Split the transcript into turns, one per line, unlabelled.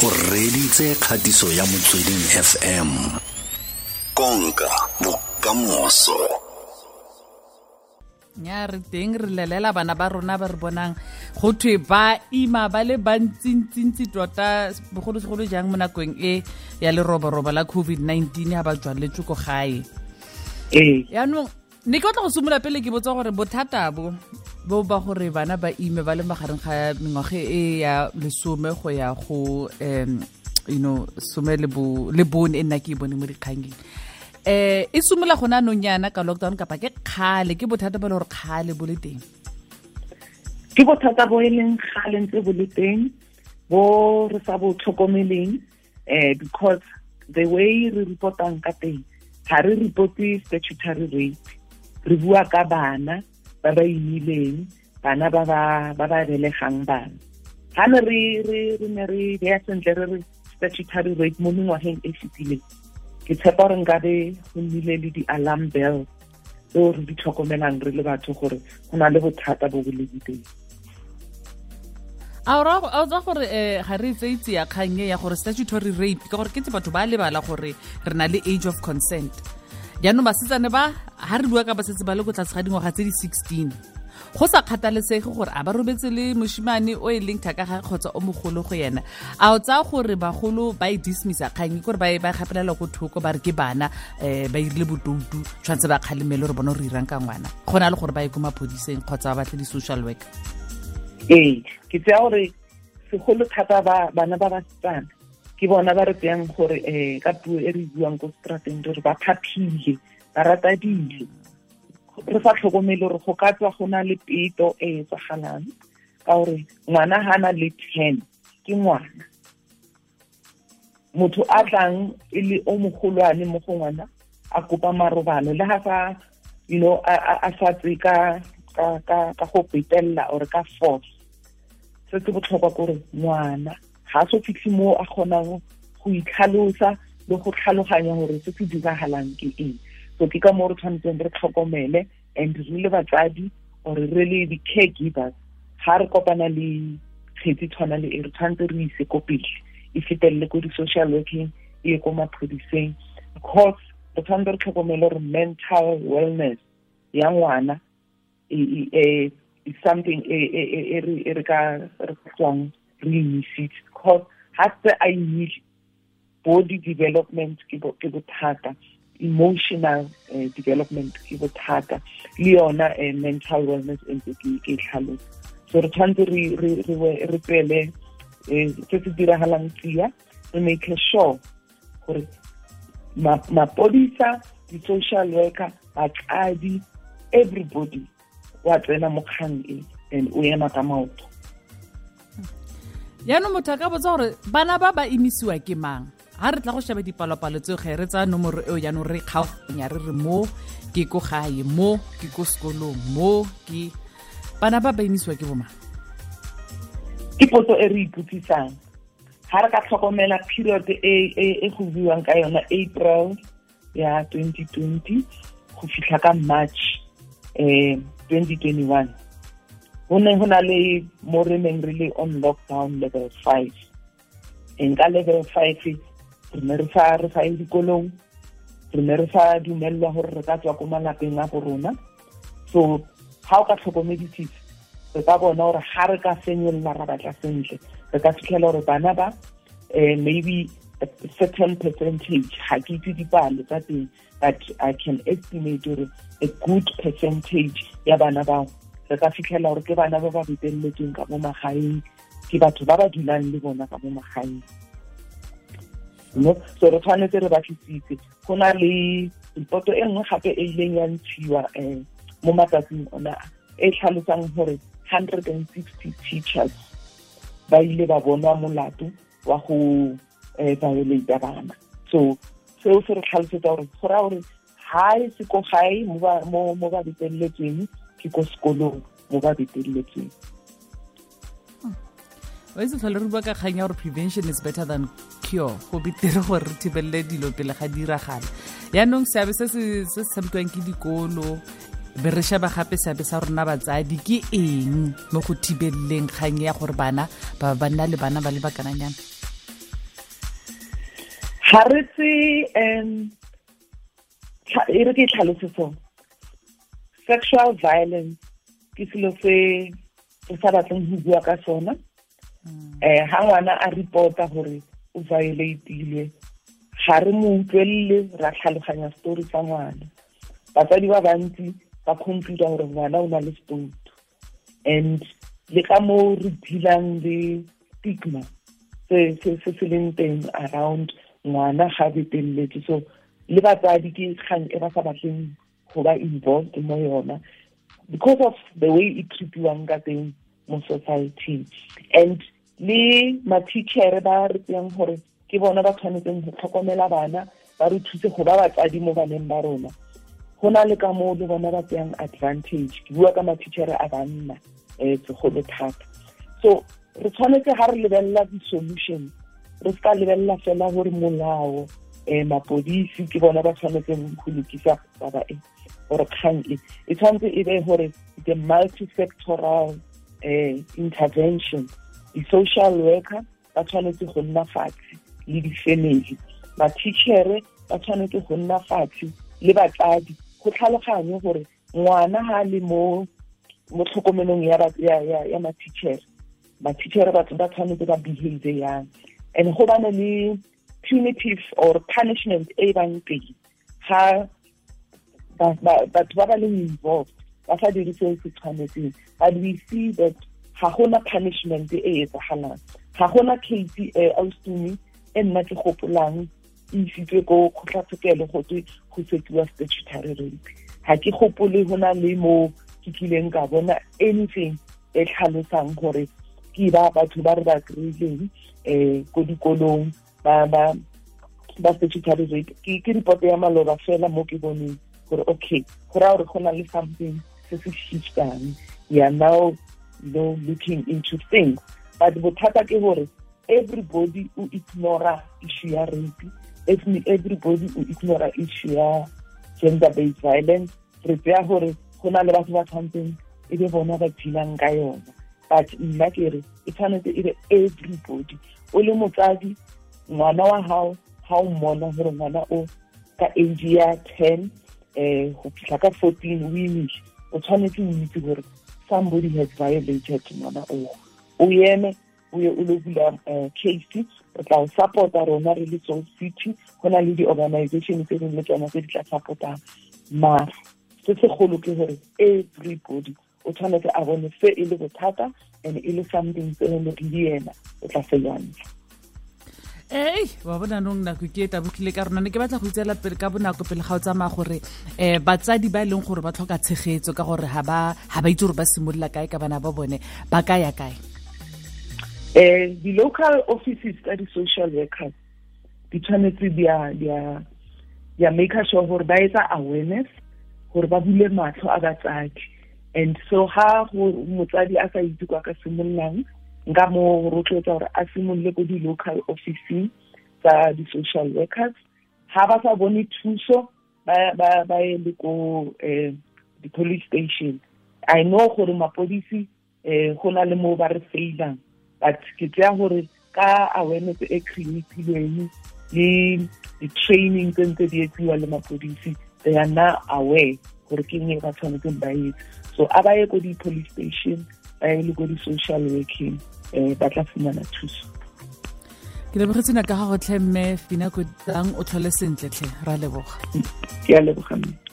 o reditse kgatiso ya motsweding fm konka bokamoso.
Nya re teng re lelela bana ba rona ba re bonang go thwe ba ima ba le bantsintsintsi tota bogolosegolo jang mo nakong e ya leroborobo la covid-19 ga ba tswaletswe ko gae.
Ee.
Yaanong ne ke batla go simolola pele ke botsa gore bothata bo bo ba gore bana ba ime ba le magareng ga mengwaga e ya lesome go ya go um you know some le bo- le bone e nna ke e bone mo dikgangeng. Eh e simolola gona anong yana ka lockdown kapa ke kgale? Ke bothata bo e le gore kgale bo le teng?
Ke bothata bo e leng gale ntse bo le teng bo re sa bo tlhokomeleng um because the way re reportang ka teng ga re reporte statutory rape re bua ka bana ba ba imileng bana ba ba belegang bana. Ga ne re ne re beya sentle re re statutory rape mo mengwageng e fetileng. Ke tshepa gore nkabe go nnile le di-alarm bell tseo re di tlhokomelang re le batho gore go na le bothata bo bo lebiteng
a o tsa gore um ga re tse itse ya kgang e ya gore statutory rape ka gore ke tse batho ba lebala gore re na le age of consent jaanong basetsane ba ga re bua ka basetse ba le ko tlase ga dingwaga tse di-16 go sa kgathalesege gore a ba robetse le moshimane o e leng thaka ga kgotsa o mogolo go yena. A o tsaya gore bagolo ba e dismissa kgang kore ba e ba e gapelela ko thoko ba re ke bana um ba irile botoutu tshwanetse ba kgalemele gore bona re irang ka ngwana. Go na le gore ba ye ko maphodiseng kgotsa ba batle di-social worker.
Ee ke tsaya gore segolo thata bana ba basetsana ke bona ba re tseyang gore um ka puo e re buang ko strateng re ba phaphile ba rata dilo re sa tlhokomele gore go ka tswa go na le peto e tsagalang ka gore ngwana ga na le ten ke ngwana. Motho a tlang e le o mogolwane mo go ngwana a kopa marobalo. Le ga sa you know a, sa tse ka ka go petelela or ka force. Se se botlhokwa kore ngwana ga so fitlhe mo a kgonang go itlhalosa le go tlhaloganya gore se se diragalang ke eng. So ke ka moo re tshwanetseng re tlhokomele and re le batsadi or re le di-caregivers. Ga re kopana le kgetsi tshwana le e re tshwanetse re ise ko pele. E fetelele ko di-social working e ye ko maphodiseng. Because re tshwanetse re tlhokomele gore mental wellness ya ngwana is something e re ka tswang re because tse a imile body development ke bo- ke bothata emotional eh, development ke bothata le yona eh, mental wellness ntse ke tlhalosa so re tshwanetse re re re we- re tswele eh, se se diragalang tsia re make sure ma- mapodisa di-social worker batsadi everybody tsena mo kgang e and o ema ka maoto
yaanong motho a ka botsa gore bana ba ba emisiwa ke mang? Ga re tla go sheba dipalopalo tseo ga re tsaya nomoro eo yaanong re kgaoganya re re mo ke ko gae mo ke ko sekolong mo ke bana ba ba emisiwa ke bomang
ke potso e re ipotsisang. Ga re ka tlhokomela period e e- e go buiwang ka yona april ya 2020 go fitlha ka march um 2021 go ne go na le mo re neng re le on lockdown level five. And ka level five re ne re sa re sa ye dikolong. Re ne re sa dumelelwa gore re ka tswa ko malapeng a borona so ga o ka tlhokomedisisa re ka bona gore ga re ka senyelela ra batla sentle. Re ka fitlhela gore bana ba um maybe a certain percentage ga ke itse dipalo tsa teng but i can estimate gore a good percentage ya bana bao re ka fitlhela gore ke bana ba ba beteletsweng ka mo magaeng ke batho ba ba dulang le bona ka mo magaeng. No so re tshwanetse re batlisitse go na le poto e nngwe gape e ileng ya ntshiwa um mo matsatsing ona e tlhalosang gore hundred and sixty teachers ba ile ba bonwa molato wa go um violate bana. So seo se re tlhalosetsa gore go raya gore ga e se gae mo ba- beteletsweng ke ko sekolong mo ba beteletsweng.
O itse tlhole re bua ka kgang ya gore prevention is better than cure. Go betere gore re thibelele dilo pele ga diragala yaanong seabe se se tshamekiwang ke dikolo be re sheba gape seabe sa rona batsadi ke eng mo go thibeleleng kgang ya gore bana ba ba nna le bana ba le bakananyana?
Ga re tse um e re ke tlhalose sexual violence ke selo se re sa batleng go bua ka sona. Um ga ngwana a reporta gore o violateile ga re mo utlwelele ra tlhaloganya story sa ngwana. Batsadi ba bantsi ba computer gore ngwana o na le spoutu and le ka mo re dealang le stigma se se leng teng around ngwana ga beteletse so le batsadi ke kgang e ba sa batleng go ba involved mo yona. Because of the way e treatiwang ka teng mo society and le ma-teachere ba re tseyang gore ke bona ba tshwanetseng go tlhokomela bana ba re thuse go ba batsadi mo baneng ba rona. Go na le ka moo le bona ba tseyang advantage. Ke bua ka ma-teachere a banna um segolo thata so re tshwanetse ga re lebelela di-solution re se ka lebelela fela gore molao um mapodisi ke bona ba tshwanetseng go lokisa taba e gore kgang e e tshwanetse e be gore the multi-sectoral um intervention di-social worker ba tshwanetse go nna fatshe le di-family. Ba tshwanetse go nna fatshe le batsadi go tlhaloganye gore ngwana le mo mo tlhokomelong ya ya ma-teachere batho ba tshwanetse ba behave yang and go bane le punitive or punishment e bang teng ga batho ba ba leng involved ba sa dire seo se tshwanetseng. But we see that ga gona punishment e etsagalang ga gona case e austin e nna ke gopolang e isitswe ko kgotlatshekelo go tswe go sekiwa statutory rape. Ga ke gopole go na le mo ke kileng ka bona anything e tlhalosang gore ke ba batho ba re ba kry-ileng um ko dikolong ba ba ba statutory rape ke report ya maloba fela mo ke boneng gore okay go gore go le something se se we are now you know, looking into things. But bothata ke gore everybody o ignora issue ya rape. Everybody o ignora issue ya gender based violence re tseya gore go na le batho ba tshwantseng e be bona ba ka yona. But nna ke e tshwanetse e be everybody. O le motsadi ngwana wa gago ga o mmona gore ngwana o ka age ya ten um go fitlha ka fourteen o imile. O tshwanetse o itse gore somebody has violated ngwana oo. O eme o ye o lo bula case o tla o support-a rona re le soul city. Go na le di-organization tse dingwe le tsona tse di tla support-ang. Mara se segolo ke gore everybody o tshwanetse a bone se e le bothata and e le something tse le ena o tla se
ee wa bona nong nako ke tabogile ka rona. Ne ke batla go itseela pele ka bonako pele ga o tsamaya gore um batsadi ba e leng gore ba tlhoka tshegetso ka gore ga ba itse gore ba simolola kae ka bana ba bone ba ka ya kae?
Um di-local offices tsa di-social workers di tshwanetse dia make sure gore ba etsa awareness gore ba bule matlho a batsadi. And so ha motsadi a sa itse kwa ka simololang nka mo rotloetsa gore a simolole ko di-local officing tsa di-social workers. Ba sa bone thuso ba le ko um di-police station. I know gore mapodisi um go na le mo ba re failang but ke tseya gore ka awareness e creatilweng le di-training tse ntse di etsiwa le they are now aware gore ke eng ba tshwanetseng ba etse. So a ba ye ko di-police station ba le ko di-social working um ba tla fumana thuso.
Ke lebogetsena ka ga gotlhe mme fina kodang o tlhole sentle tlhe. Ra leboga.
Ke a leboga mme